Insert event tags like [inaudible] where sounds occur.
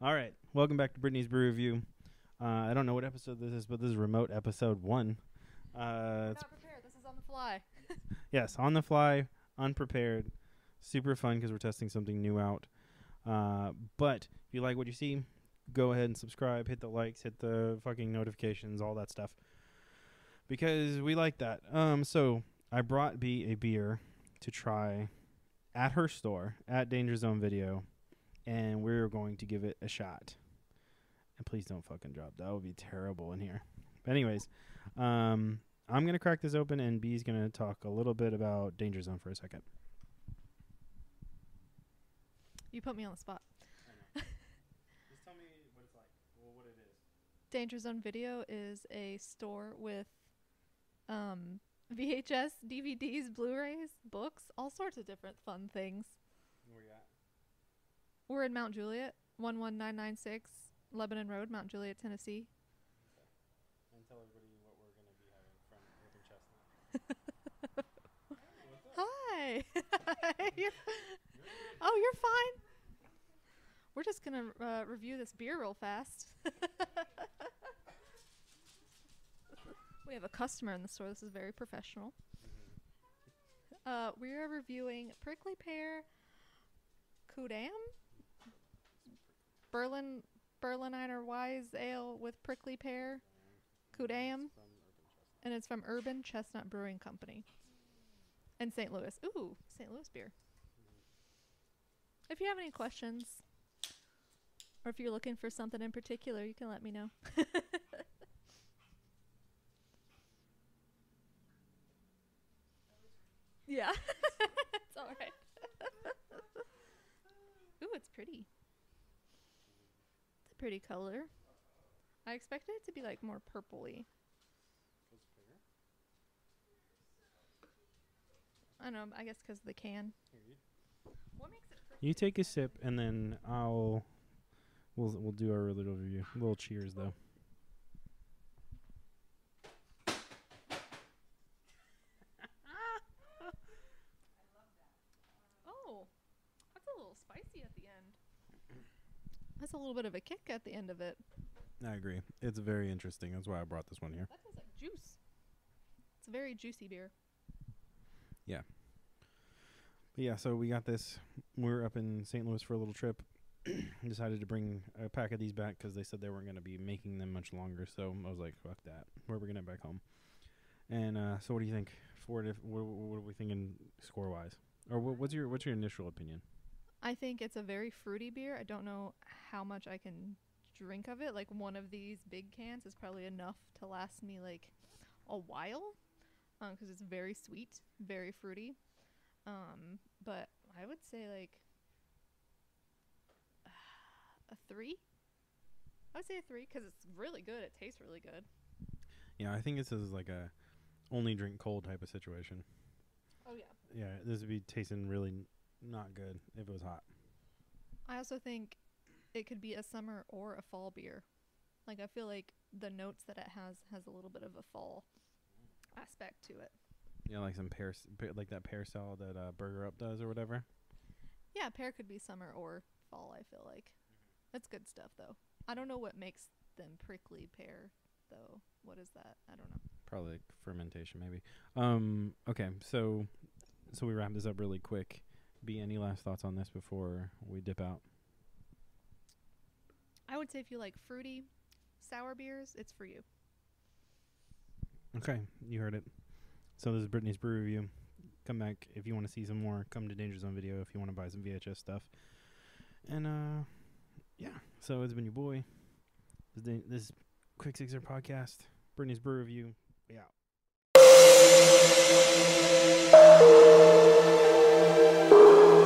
All right, welcome back to Brittany's Brew Review. Uh, I don't know what episode this is, but this is remote episode one. Uh, it's, Not prepared. This is on the fly. [laughs] yes, on the fly, unprepared, super fun because we're testing something new out. Uh, but if you like what you see, go ahead and subscribe, hit the likes, hit the fucking notifications, all that stuff, because we like that. Um, so I brought B a beer to try at her store at Danger Zone Video, and we're going to give it a shot. And please don't fucking drop. That would be terrible in here. But anyways, um, I'm gonna crack this open, and B's gonna talk a little bit about Danger Zone for a second. You put me on the spot. [laughs] Just tell me what it's like. Well, what it is. Danger Zone Video is a store with um, [laughs] VHS, DVDs, Blu-rays, books, all sorts of different fun things. Where you at? We're in Mount Juliet, 11996 Lebanon Road, Mount Juliet, Tennessee. And tell everybody what we're gonna be having from Urban Chestnut. [laughs] Hi. [laughs] You're- oh, you're fine. We're just gonna uh, review this beer real fast. [laughs] we have a customer in the store. This is very professional. Uh, we are reviewing prickly pear, Kudamm, Berlin Berliner Weisse Ale with prickly pear, Kudamm, and it's from Urban Chestnut Brewing Company in St. Louis. Ooh, St. Louis beer. If you have any questions, or if you're looking for something in particular, you can let me know. [laughs] yeah, [laughs] it's all right. [laughs] Ooh, it's pretty. It's a pretty color. I expected it to be like more purpley. I don't know. I guess because of the can. What makes it? You take a sip, and then I'll. We'll we'll do our little review. little cheers though. [laughs] Oh, that's a little spicy at the end. That's a little bit of a kick at the end of it. I agree. It's very interesting. That's why I brought this one here. That tastes like juice. It's a very juicy beer. Yeah. But yeah, so we got this. We're up in St. Louis for a little trip. [clears throat] Decided to bring a pack of these back because they said they weren't going to be making them much longer. So I was like, "Fuck that! Where are We're bringing it back home." And uh, so, what do you think? For what, what are we thinking score wise? Or what, what's your what's your initial opinion? I think it's a very fruity beer. I don't know how much I can drink of it. Like one of these big cans is probably enough to last me like a while, because it's very sweet, very fruity. Um, but I would say like a three. I would say a three because it's really good. It tastes really good. Yeah, I think this is like a only drink cold type of situation. Oh yeah. Yeah, this would be tasting really not good if it was hot. I also think it could be a summer or a fall beer. Like I feel like the notes that it has has a little bit of a fall aspect to it. Yeah, like some pear, s- like that pear salad that uh, Burger Up does or whatever. Yeah, pear could be summer or fall, I feel like. That's good stuff though. I don't know what makes them prickly pear though. What is that? I don't know. Probably like fermentation, maybe. Um. Okay. So, so we wrap this up really quick. Be any last thoughts on this before we dip out? I would say if you like fruity sour beers, it's for you. Okay, you heard it. So this is Brittany's Brew Review. Come back if you want to see some more. Come to Danger Zone Video if you want to buy some VHS stuff. And uh, yeah. So it's been your boy. This, da- this Quick Sixer podcast. Brittany's Brew Review. Out.